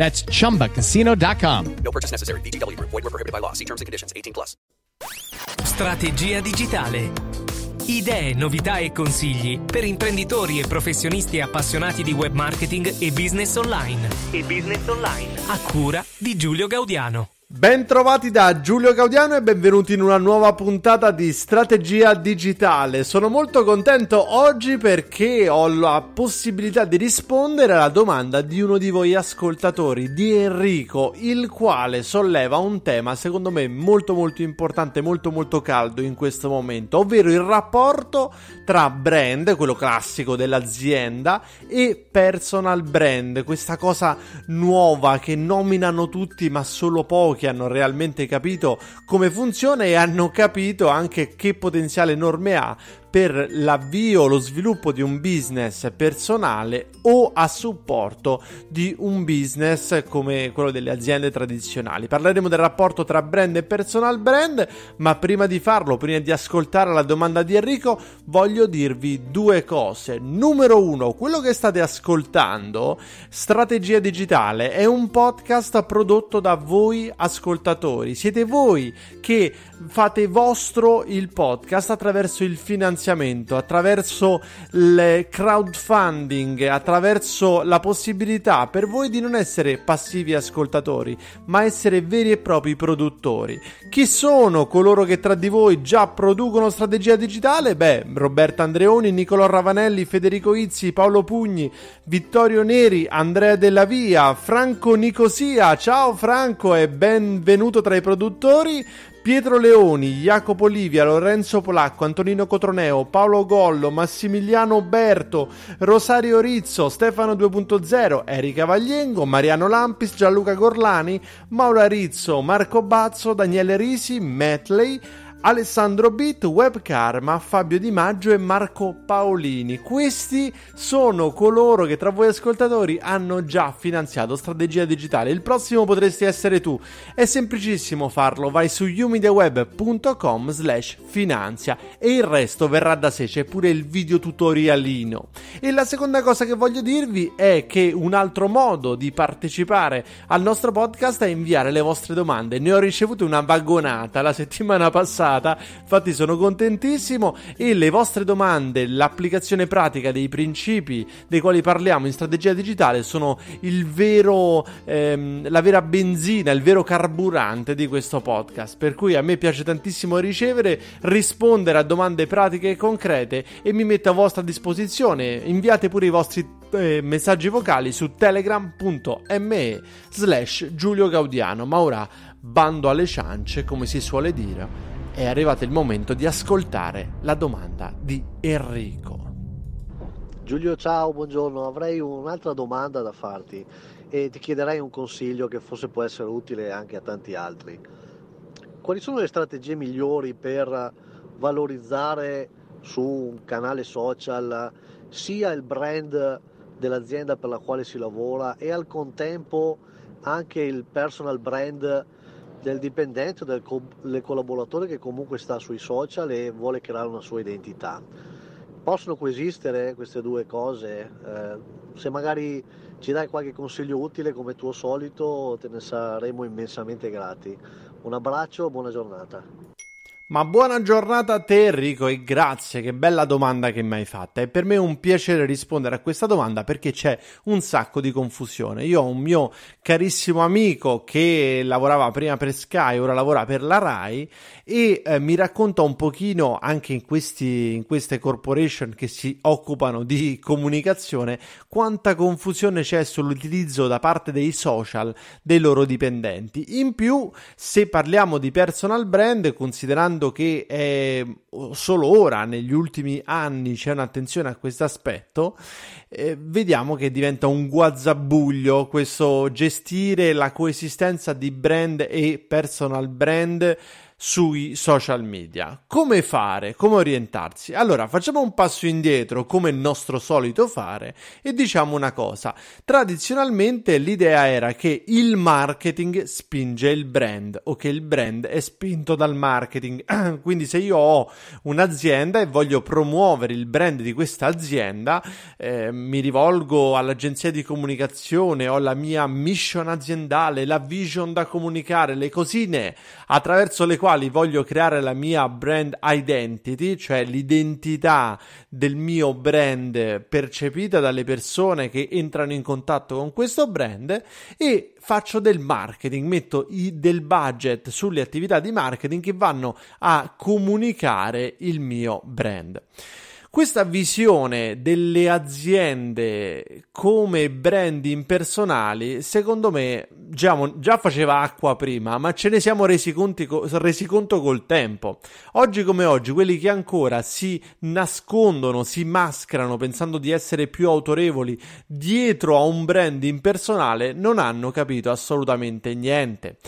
That's chumbacasino.com. No purchase necessary. VGW Group. Void were prohibited by law. See terms and conditions. 18 plus. Strategia digitale. Idee, novità e consigli per imprenditori e professionisti appassionati di web marketing e business online. E business online. A cura di Giulio Gaudiano. Bentrovati da Giulio Gaudiano e benvenuti in una nuova puntata di Strategia Digitale. Sono molto contento oggi perché ho la possibilità di rispondere alla domanda di uno di voi ascoltatori, di Enrico, il quale solleva un tema secondo me molto molto importante, molto molto caldo in questo momento, ovvero il rapporto tra brand, quello classico dell'azienda, e personal brand, questa cosa nuova che nominano tutti ma solo pochi che hanno realmente capito come funziona e hanno capito anche che potenziale enorme ha per l'avvio o lo sviluppo di un business personale o a supporto di un business come quello delle aziende tradizionali. Parleremo del rapporto tra brand e personal brand, ma prima di farlo, prima di ascoltare la domanda di Enrico, voglio dirvi due cose. Numero uno, quello che state ascoltando, Strategia Digitale, è un podcast prodotto da voi ascoltatori. Siete voi che fate vostro il podcast attraverso il finanziamento, attraverso il crowdfunding, attraverso la possibilità per voi di non essere passivi ascoltatori, ma essere veri e propri produttori. Chi sono coloro che tra di voi già producono strategia digitale? Beh, Roberto Andreoni, Nicolò Ravanelli, Federico Izzi, Paolo Pugni, Vittorio Neri, Andrea Della Via, Franco Nicosia. Ciao Franco e benvenuto tra i produttori. Pietro Leoni, Jacopo Livia, Lorenzo Polacco, Antonino Cotroneo, Paolo Gollo, Massimiliano Berto, Rosario Rizzo, Stefano 2.0, Erika Vagliengo, Mariano Lampis, Gianluca Gorlani, Maura Rizzo, Marco Bazzo, Daniele Risi, Metley, Alessandro Bitt, Web Karma, Fabio Di Maggio e Marco Paolini. Questi sono coloro che tra voi ascoltatori hanno già finanziato Strategia Digitale. Il prossimo potresti essere tu. È semplicissimo farlo, vai su umideweb.com slash finanzia e il resto verrà da sé, c'è pure il video tutorialino. E la seconda cosa che voglio dirvi è che un altro modo di partecipare al nostro podcast è inviare le vostre domande. Ne ho ricevute una vagonata la settimana passata puntata. Infatti sono contentissimo e le vostre domande, l'applicazione pratica dei principi dei quali parliamo in strategia digitale sono il vero, ehm, la vera benzina, il vero carburante di questo podcast. Per cui a me piace tantissimo ricevere, rispondere a domande pratiche e concrete e mi metto a vostra disposizione. Inviate pure i vostri eh, messaggi vocali su telegram.me slash Giulio Gaudiano. Ma ora bando alle ciance, come si suole dire è arrivato il momento di ascoltare la domanda di Enrico. Giulio, ciao, buongiorno. Avrei un'altra domanda da farti e ti chiederei un consiglio che forse può essere utile anche a tanti altri. Quali sono le strategie migliori per valorizzare su un canale social sia il brand dell'azienda per la quale si lavora e al contempo anche il personal brand del dipendente del, co- collaboratore che comunque sta sui social e vuole creare una sua identità. Possono coesistere queste due cose? Eh, se magari ci dai qualche consiglio utile come tuo solito te ne saremo immensamente grati. Un abbraccio, buona giornata. Ma buona giornata a te Enrico e grazie, che bella domanda che mi hai fatta. È per me un piacere rispondere a questa domanda perché c'è un sacco di confusione. Io ho un mio carissimo amico che lavorava prima per Sky, ora lavora per la Rai e eh, mi racconta un pochino anche in, questi, in queste corporation che si occupano di comunicazione quanta confusione c'è sull'utilizzo da parte dei social dei loro dipendenti. In più, se parliamo di personal brand, considerando notando che è solo ora, negli ultimi anni, c'è un'attenzione a questo aspetto, eh, vediamo che diventa un guazzabuglio questo gestire la coesistenza di brand e personal brand sui social media. Come fare? Come orientarsi? Allora, facciamo un passo indietro, come è nostro solito fare, e diciamo una cosa. Tradizionalmente l'idea era che il marketing spinge il brand o che il brand è spinto dal marketing. Quindi se io ho un'azienda e voglio promuovere il brand di questa azienda, eh, mi rivolgo all'agenzia di comunicazione, ho la mia mission aziendale, la vision da comunicare, le cosine attraverso le quali quali voglio creare la mia brand identity, cioè l'identità del mio brand percepita dalle persone che entrano in contatto con questo brand e faccio del marketing, metto i, del budget sulle attività di marketing che vanno a comunicare il mio brand. Questa visione delle aziende come brand impersonali, secondo me, già, già faceva acqua prima, ma ce ne siamo resi, conti, resi conto col tempo. Oggi come oggi, quelli che ancora si nascondono, si mascherano pensando di essere più autorevoli dietro a un brand impersonale, non hanno capito assolutamente niente.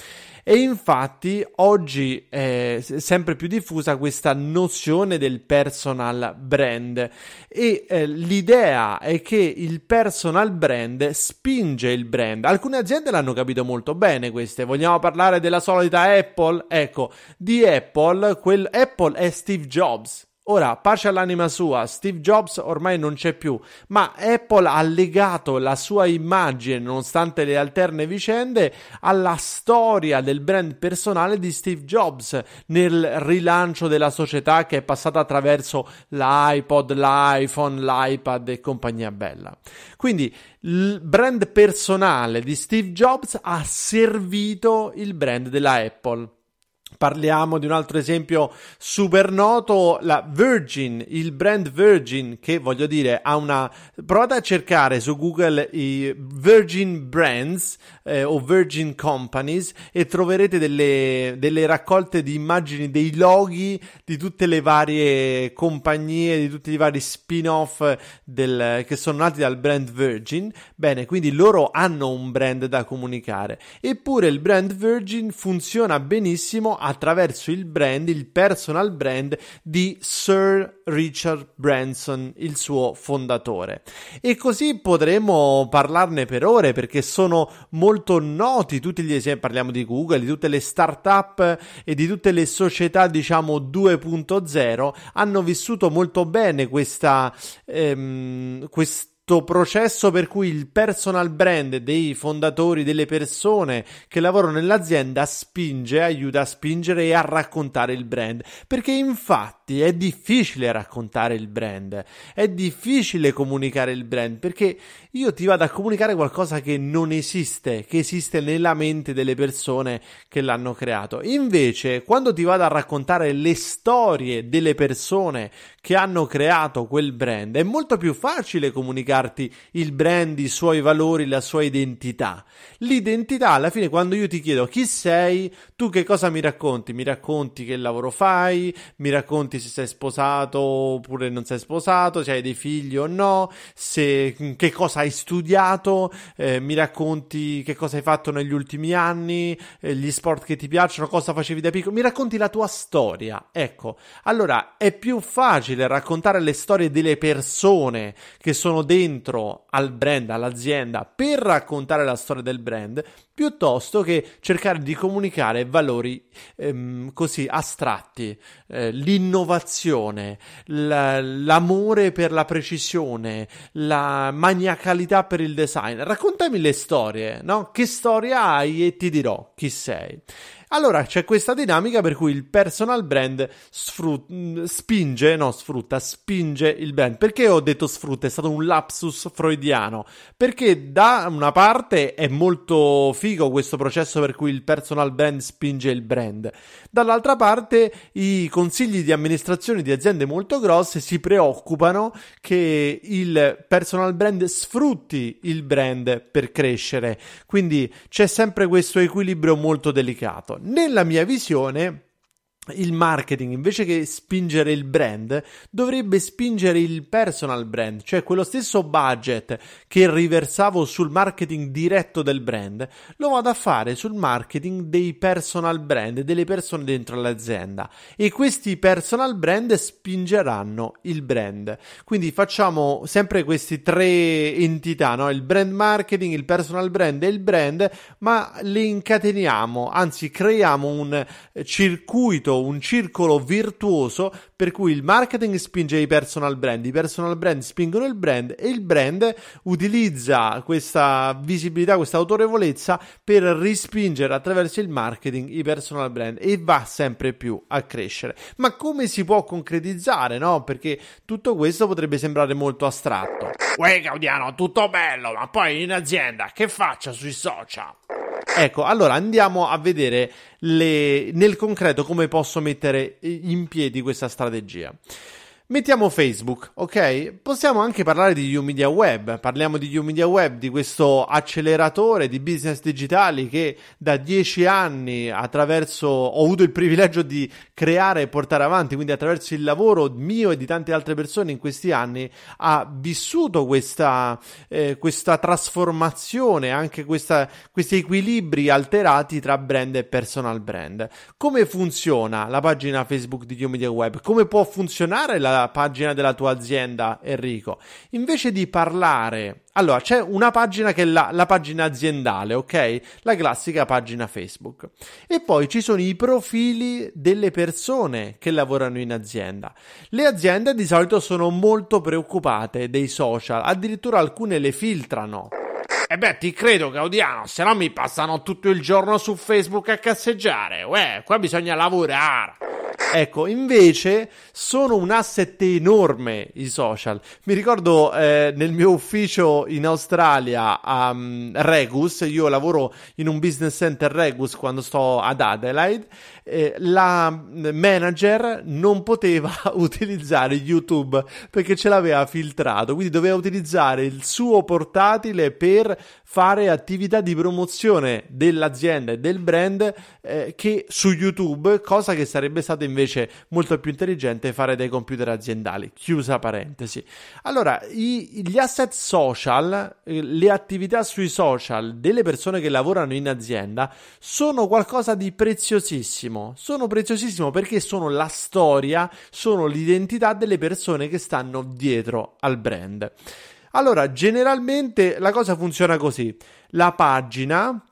E infatti oggi è sempre più diffusa questa nozione del personal brand e eh, l'idea è che il personal brand spinge il brand. Alcune aziende l'hanno capito molto bene queste. Vogliamo parlare della solita Apple? Ecco, di Apple, quel Apple è Steve Jobs. Ora, pace all'anima sua, Steve Jobs ormai non c'è più, ma Apple ha legato la sua immagine, nonostante le alterne vicende, alla storia del brand personale di Steve Jobs nel rilancio della società che è passata attraverso l'iPod, l'iPhone, l'iPad e compagnia bella. Quindi il brand personale di Steve Jobs ha servito il brand della Apple. Parliamo di un altro esempio super noto, la Virgin, il brand Virgin, che voglio dire ha una. Provate a cercare su Google i Virgin Brands eh, o Virgin Companies e troverete delle, delle raccolte di immagini, dei loghi di tutte le varie compagnie, di tutti i vari spin-off del, che sono nati dal brand Virgin. Bene, quindi loro hanno un brand da comunicare. Eppure il brand Virgin funziona benissimo attraverso il brand, il personal brand di Sir Richard Branson, il suo fondatore. E così potremo parlarne per ore perché sono molto noti tutti gli esempi, parliamo di Google, di tutte le start-up e di tutte le società, diciamo 2.0, hanno vissuto molto bene questa, ehm, questa processo per cui il personal brand dei fondatori, delle persone che lavorano nell'azienda spinge, aiuta a spingere e a raccontare il brand. Perché infatti è difficile raccontare il brand, è difficile comunicare il brand perché io ti vado a comunicare qualcosa che non esiste, che esiste nella mente delle persone che l'hanno creato. Invece, quando ti vado a raccontare le storie delle persone che hanno creato quel brand, è molto più facile comunicare comunicarti il brand, i suoi valori, la sua identità. L'identità, alla fine, quando io ti chiedo chi sei, tu che cosa mi racconti? Mi racconti che lavoro fai, mi racconti se sei sposato oppure non sei sposato, se hai dei figli o no, se, che cosa hai studiato, eh, mi racconti che cosa hai fatto negli ultimi anni, eh, gli sport che ti piacciono, cosa facevi da piccolo, mi racconti la tua storia. Ecco, allora è più facile raccontare le storie delle persone che sono dei dentro al brand, all'azienda per raccontare la storia del brand, piuttosto che cercare di comunicare valori ehm, così astratti, eh, l'innovazione, l- l'amore per la precisione, la maniacalità per il design. Raccontami le storie, no? Che storia hai e ti dirò chi sei. Allora c'è questa dinamica per cui il personal brand sfrut- spinge, no sfrutta, spinge il brand. Perché ho detto sfrutta? È stato un lapsus freudiano. Perché da una parte è molto figo questo processo per cui il personal brand spinge il brand. Dall'altra parte i consigli di amministrazione di aziende molto grosse si preoccupano che il personal brand sfrutti il brand per crescere. Quindi c'è sempre questo equilibrio molto delicato. Nella mia visione, il marketing invece che spingere il brand dovrebbe spingere il personal brand, cioè quello stesso budget che riversavo sul marketing diretto del brand, lo vado a fare sul marketing dei personal brand, delle persone dentro l'azienda e questi personal brand spingeranno il brand. Quindi facciamo sempre queste tre entità, no? il brand marketing, il personal brand e il brand, ma le incateniamo, anzi creiamo un circuito un circolo virtuoso per cui il marketing spinge i personal brand, i personal brand spingono il brand e il brand utilizza questa visibilità, questa autorevolezza per rispingere attraverso il marketing i personal brand e va sempre più a crescere. Ma come si può concretizzare, no? Perché tutto questo potrebbe sembrare molto astratto. Uè, Gaudiano, tutto bello, ma poi in azienda che faccia sui social? Ecco, allora andiamo a vedere le, nel concreto come posso mettere in piedi questa strategia. Mettiamo Facebook, ok? Possiamo anche parlare di YouMedia Web. Parliamo di YouMedia Web, di questo acceleratore di business digitali che da dieci anni attraverso ho avuto il privilegio di creare e portare avanti, quindi attraverso il lavoro mio e di tante altre persone in questi anni ha vissuto questa, eh, questa trasformazione, anche questa, questi equilibri alterati tra brand e personal brand. Come funziona la pagina Facebook di YouMedia Web? Come può funzionare la pagina della tua azienda, Enrico, invece di parlare, allora c'è una pagina che è la, la pagina aziendale, ok? La classica pagina Facebook. E poi ci sono i profili delle persone che lavorano in azienda. Le aziende di solito sono molto preoccupate dei social, addirittura alcune le filtrano. E beh, ti credo, Gaudiano, se no mi passano tutto il giorno su Facebook a casseggiare. Uè, qua bisogna lavorare. Ecco, invece sono un asset enorme i social. Mi ricordo eh, nel mio ufficio in Australia a um, Regus, io lavoro in un business center Regus quando sto ad Adelaide, eh, la manager non poteva utilizzare YouTube perché ce l'aveva filtrato, quindi doveva utilizzare il suo portatile per fare attività di promozione dell'azienda e del brand eh, che su YouTube, cosa che sarebbe stato invece molto più intelligente fare dai computer aziendali. Chiusa parentesi. Allora, i, gli asset social, eh, le attività sui social delle persone che lavorano in azienda sono qualcosa di preziosissimo. Sono preziosissimo perché sono la storia, sono l'identità delle persone che stanno dietro al brand. Allora, generalmente la cosa funziona così. La pagina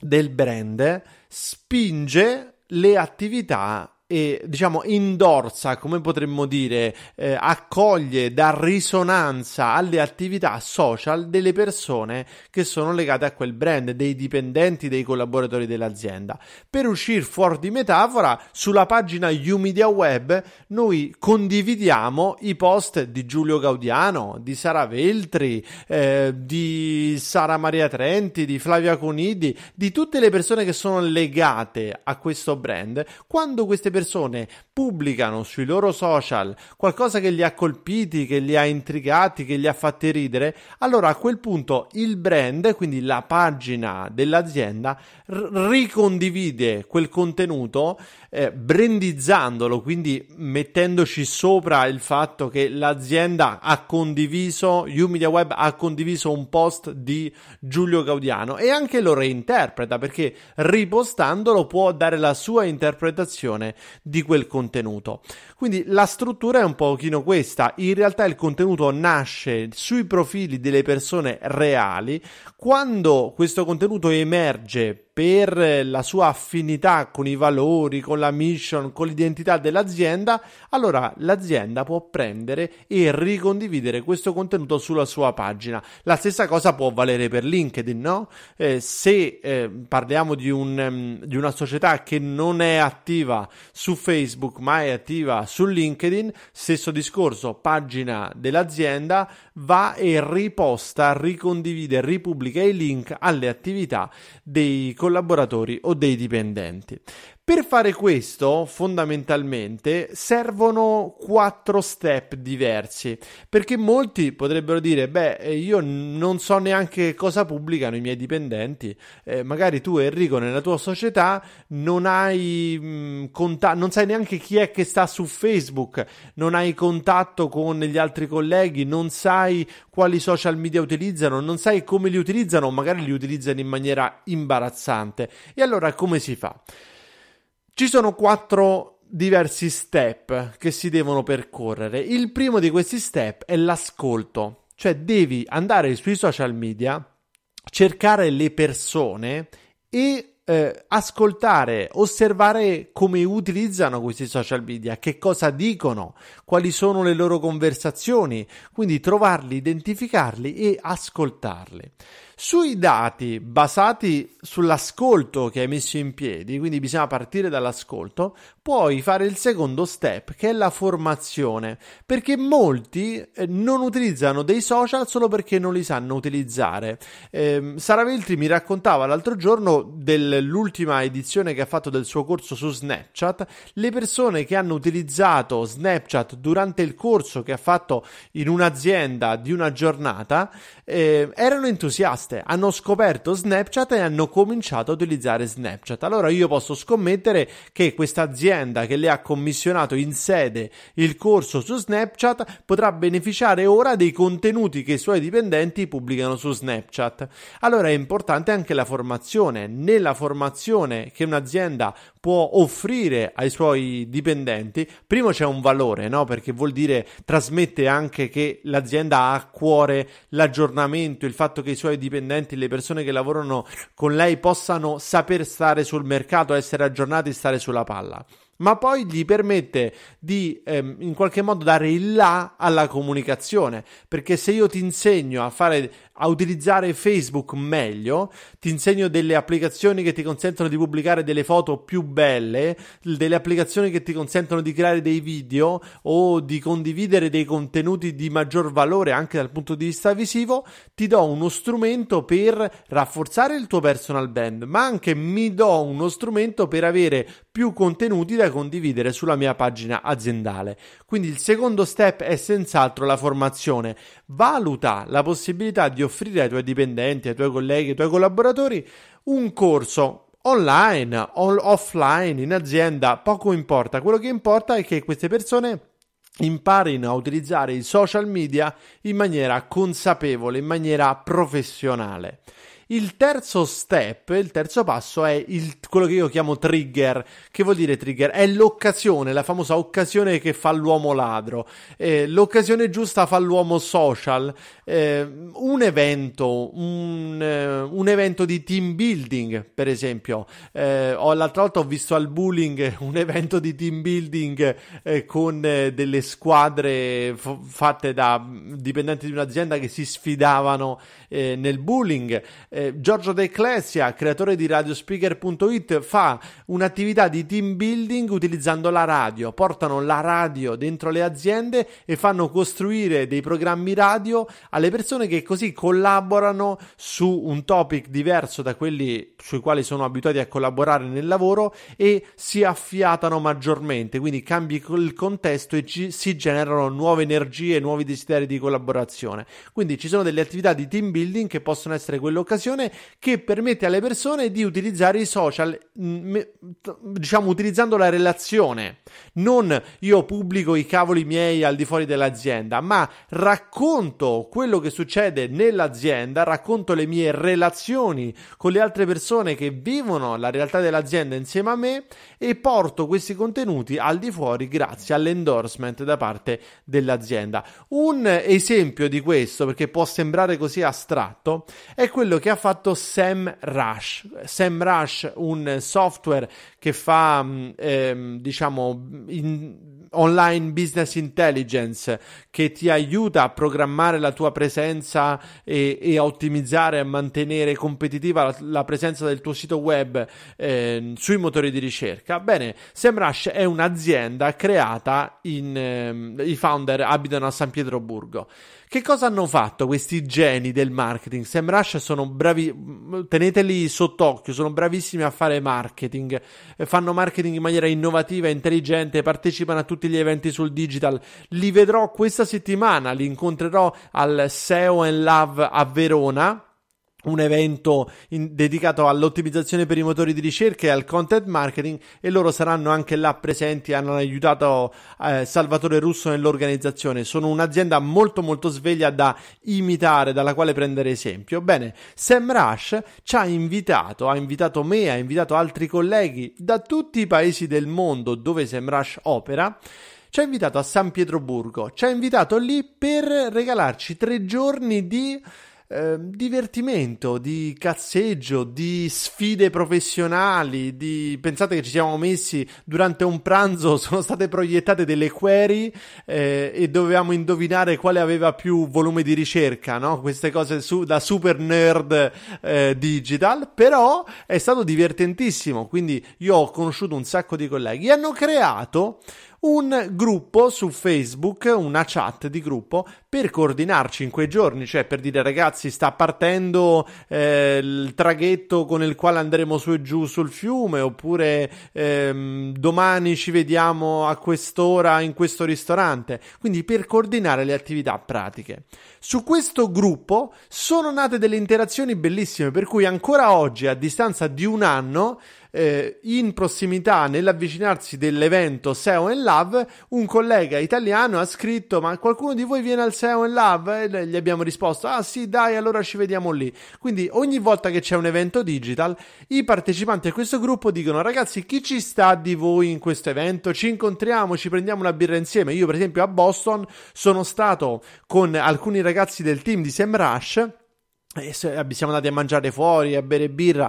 del brand spinge le attività e diciamo indorsa, come potremmo dire, eh, accoglie, dà risonanza alle attività social delle persone che sono legate a quel brand, dei dipendenti, dei collaboratori dell'azienda. Per uscire fuori di metafora, sulla pagina YouMedia Web noi condividiamo i post di Giulio Gaudiano, di Sara Veltri, eh, di Sara Maria Trenti, di Flavia Conidi, di tutte le persone che sono legate a questo brand, quando queste persone persone pubblicano sui loro social qualcosa che li ha colpiti, che li ha intrigati, che li ha fatti ridere, allora a quel punto il brand, quindi la pagina dell'azienda, r- ricondivide quel contenuto eh, brandizzandolo, quindi mettendoci sopra il fatto che l'azienda ha condiviso, Umedia Web ha condiviso un post di Giulio Gaudiano e anche lo reinterpreta perché ripostandolo può dare la sua interpretazione di quel contenuto. Quindi la struttura è un pochino questa, in realtà il contenuto nasce sui profili delle persone reali, quando questo contenuto emerge per la sua affinità con i valori, con la mission, con l'identità dell'azienda, allora l'azienda può prendere e ricondividere questo contenuto sulla sua pagina. La stessa cosa può valere per LinkedIn, no? Eh, se eh, parliamo di, un, um, di una società che non è attiva su Facebook ma è attiva su LinkedIn, stesso discorso, pagina dell'azienda va e riposta, ricondivide, ripubblica i link alle attività dei collaboratori o dei dipendenti. Per fare questo, fondamentalmente, servono quattro step diversi, perché molti potrebbero dire, beh, io non so neanche cosa pubblicano i miei dipendenti, eh, magari tu Enrico nella tua società non hai mm, contatto, non sai neanche chi è che sta su Facebook, non hai contatto con gli altri colleghi, non sai quali social media utilizzano, non sai come li utilizzano, magari li utilizzano in maniera imbarazzante. E allora come si fa? Ci sono quattro diversi step che si devono percorrere. Il primo di questi step è l'ascolto, cioè devi andare sui social media, cercare le persone e eh, ascoltare, osservare come utilizzano questi social media, che cosa dicono, quali sono le loro conversazioni, quindi trovarli, identificarli e ascoltarli. Sui dati basati sull'ascolto che hai messo in piedi, quindi bisogna partire dall'ascolto, puoi fare il secondo step che è la formazione, perché molti eh, non utilizzano dei social solo perché non li sanno utilizzare. Eh, Sara Veltri mi raccontava l'altro giorno dell'ultima edizione che ha fatto del suo corso su Snapchat, le persone che hanno utilizzato Snapchat durante il corso che ha fatto in un'azienda di una giornata eh, erano entusiasti rimaste, hanno scoperto Snapchat e hanno cominciato a utilizzare Snapchat. Allora io posso scommettere che questa azienda che le ha commissionato in sede il corso su Snapchat potrà beneficiare ora dei contenuti che i suoi dipendenti pubblicano su Snapchat. Allora è importante anche la formazione. Nella formazione che un'azienda può offrire ai suoi dipendenti, primo c'è un valore, no? Perché vuol dire trasmette anche che l'azienda ha a cuore l'aggiornamento, il fatto che i suoi dipendenti dipendenti, le persone che lavorano con lei possano saper stare sul mercato, essere aggiornati, stare sulla palla ma poi gli permette di ehm, in qualche modo dare il là alla comunicazione, perché se io ti insegno a fare a utilizzare Facebook meglio, ti insegno delle applicazioni che ti consentono di pubblicare delle foto più belle, delle applicazioni che ti consentono di creare dei video o di condividere dei contenuti di maggior valore anche dal punto di vista visivo, ti do uno strumento per rafforzare il tuo personal brand, ma anche mi do uno strumento per avere più contenuti da condividere sulla mia pagina aziendale. Quindi il secondo step è senz'altro la formazione. Valuta la possibilità di offrire ai tuoi dipendenti, ai tuoi colleghi, ai tuoi collaboratori un corso online o offline in azienda, poco importa. Quello che importa è che queste persone imparino a utilizzare i social media in maniera consapevole, in maniera professionale. Il terzo step, il terzo passo è il, quello che io chiamo trigger. Che vuol dire trigger? È l'occasione, la famosa occasione che fa l'uomo ladro. Eh, l'occasione giusta fa l'uomo social. Eh, un evento, un, eh, un, evento di team building, per esempio. Eh, ho, l'altra volta ho visto al bullying un evento di team building eh, con eh, delle squadre f- fatte da dipendenti di un'azienda che si sfidavano nel bullying eh, Giorgio De Ecclesia, creatore di radiospeaker.it, fa un'attività di team building utilizzando la radio. Portano la radio dentro le aziende e fanno costruire dei programmi radio alle persone che così collaborano su un topic diverso da quelli sui quali sono abituati a collaborare nel lavoro e si affiatano maggiormente. Quindi cambi il contesto e ci, si generano nuove energie, nuovi desideri di collaborazione. Quindi ci sono delle attività di team building che possono essere quell'occasione che permette alle persone di utilizzare i social, mm, diciamo utilizzando la relazione. Non io pubblico i cavoli miei al di fuori dell'azienda, ma racconto quello che succede nell'azienda, racconto le mie relazioni con le altre persone che vivono la realtà dell'azienda insieme a me e porto questi contenuti al di fuori grazie all'endorsement da parte dell'azienda. Un esempio di questo, perché può sembrare così astratto, è quello che ha fatto Sam Rush. Sam Rush, un software che fa, mm, ehm, diciamo, in, online business intelligence che ti aiuta a programmare la tua presenza e, e a ottimizzare e a mantenere competitiva la, la, presenza del tuo sito web eh, sui motori di ricerca. Bene, SEMrush è un'azienda creata in eh, i founder abitano a San Pietroburgo. Che cosa hanno fatto questi geni del marketing? SEMrush sono bravi, teneteli sott'occhio, sono bravissimi a fare marketing, fanno marketing in maniera innovativa e intelligente, partecipano a tutti gli eventi sul digital. Li vedrò questa settimana, li incontrerò al SEO and Love a Verona un evento in, dedicato all'ottimizzazione per i motori di ricerca e al content marketing e loro saranno anche là presenti hanno aiutato eh, Salvatore Russo nell'organizzazione. Sono un'azienda molto molto sveglia da imitare dalla quale prendere esempio. Bene Sam Rush ci ha invitato ha invitato me ha invitato altri colleghi da tutti i paesi del mondo dove Sam Rush opera. Ci ha invitato a San Pietroburgo ci ha invitato lì per regalarci tre giorni di eh, divertimento, di cazzeggio, di sfide professionali, di... pensate che ci siamo messi durante un pranzo, sono state proiettate delle query eh, e dovevamo indovinare quale aveva più volume di ricerca, no? Queste cose su... da super nerd eh, digital, però è stato divertentissimo, quindi io ho conosciuto un sacco di colleghi, hanno creato un gruppo su Facebook, una chat di gruppo per coordinarci in quei giorni, cioè per dire ragazzi sta partendo eh, il traghetto con il quale andremo su e giù sul fiume oppure ehm, domani ci vediamo a quest'ora in questo ristorante, quindi per coordinare le attività pratiche. Su questo gruppo sono nate delle interazioni bellissime per cui ancora oggi a distanza di un anno eh, in prossimità, nell'avvicinarsi dell'evento SEO and Love, un collega italiano ha scritto: Ma qualcuno di voi viene al SEO and Love? E gli abbiamo risposto: Ah, sì, dai, allora ci vediamo lì. Quindi ogni volta che c'è un evento digital, i partecipanti a questo gruppo dicono: Ragazzi, chi ci sta di voi in questo evento? Ci incontriamo, ci prendiamo una birra insieme. Io, per esempio, a Boston sono stato con alcuni ragazzi del team di SEMrush. E siamo andati a mangiare fuori, a bere birra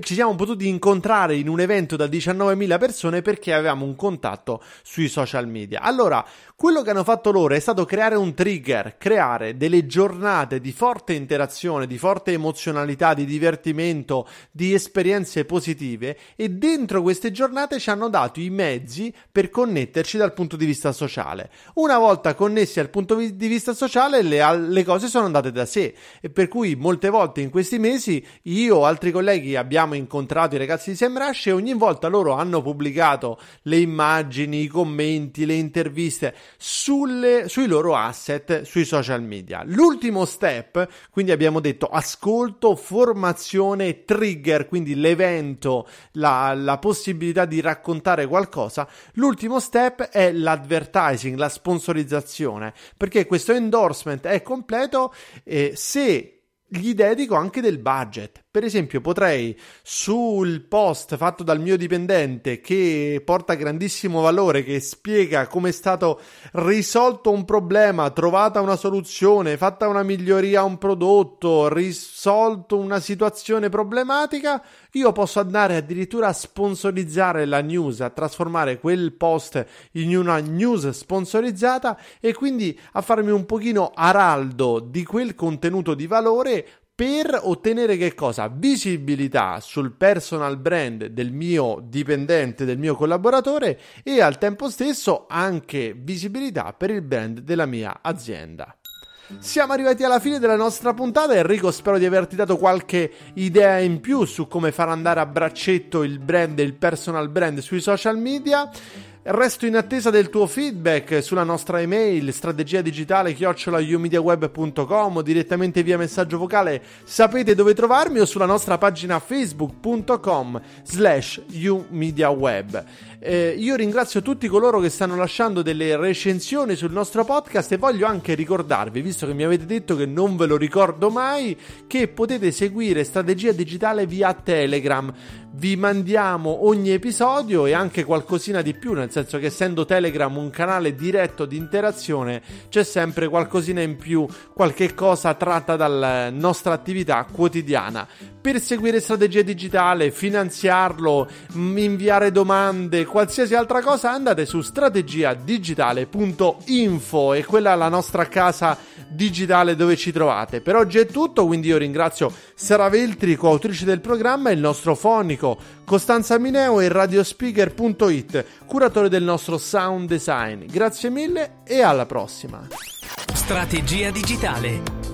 ci siamo potuti incontrare in un evento da 19.000 persone perché avevamo un contatto sui social media. Allora, quello che hanno fatto loro è stato creare un trigger, creare delle giornate di forte interazione, di forte emozionalità, di divertimento, di esperienze positive e dentro queste giornate ci hanno dato i mezzi per connetterci dal punto di vista sociale. Una volta connessi al punto di vista sociale le, le cose sono andate da sé e per cui molte volte in questi mesi io o altri colleghi abbiamo incontrato i ragazzi di SEMrush e ogni volta loro hanno pubblicato le immagini, i commenti, le interviste sulle, sui loro asset sui social media. L'ultimo step, quindi abbiamo detto ascolto, formazione, trigger, quindi l'evento, la, la possibilità di raccontare qualcosa. L'ultimo step è l'advertising, la sponsorizzazione, perché questo endorsement è completo e se gli dedico anche del budget. Per esempio, potrei sul post fatto dal mio dipendente che porta grandissimo valore, che spiega come è stato risolto un problema, trovata una soluzione, fatta una miglioria a un prodotto, risolto una situazione problematica, io posso andare addirittura a sponsorizzare la news, a trasformare quel post in una news sponsorizzata e quindi a farmi un pochino araldo di quel contenuto di valore per ottenere che cosa? Visibilità sul personal brand del mio dipendente, del mio collaboratore e al tempo stesso anche visibilità per il brand della mia azienda. Siamo arrivati alla fine della nostra puntata. Enrico, spero di averti dato qualche idea in più su come far andare a braccetto il brand e il personal brand sui social media. Resto in attesa del tuo feedback sulla nostra email strategia digitale o direttamente via messaggio vocale sapete dove trovarmi o sulla nostra pagina facebook.com slash umediaweb. Eh, io ringrazio tutti coloro che stanno lasciando delle recensioni sul nostro podcast e voglio anche ricordarvi, visto che mi avete detto che non ve lo ricordo mai, che potete seguire Strategia Digitale via Telegram. Vi mandiamo ogni episodio e anche qualcosina di più, nel senso che essendo Telegram un canale diretto di interazione, c'è sempre qualcosina in più, qualche cosa tratta dalla nostra attività quotidiana. Per seguire Strategia Digitale, finanziarlo, inviare domande, qualsiasi altra cosa, andate su strategiadigitale.info e quella è la nostra casa digitale dove ci trovate. Per oggi è tutto, quindi io ringrazio Sara Veltri, coautrice del programma, e il nostro fonico Costanza Mineo e radiospeaker.it, curatore del nostro sound design. Grazie mille e alla prossima. Strategia digitale.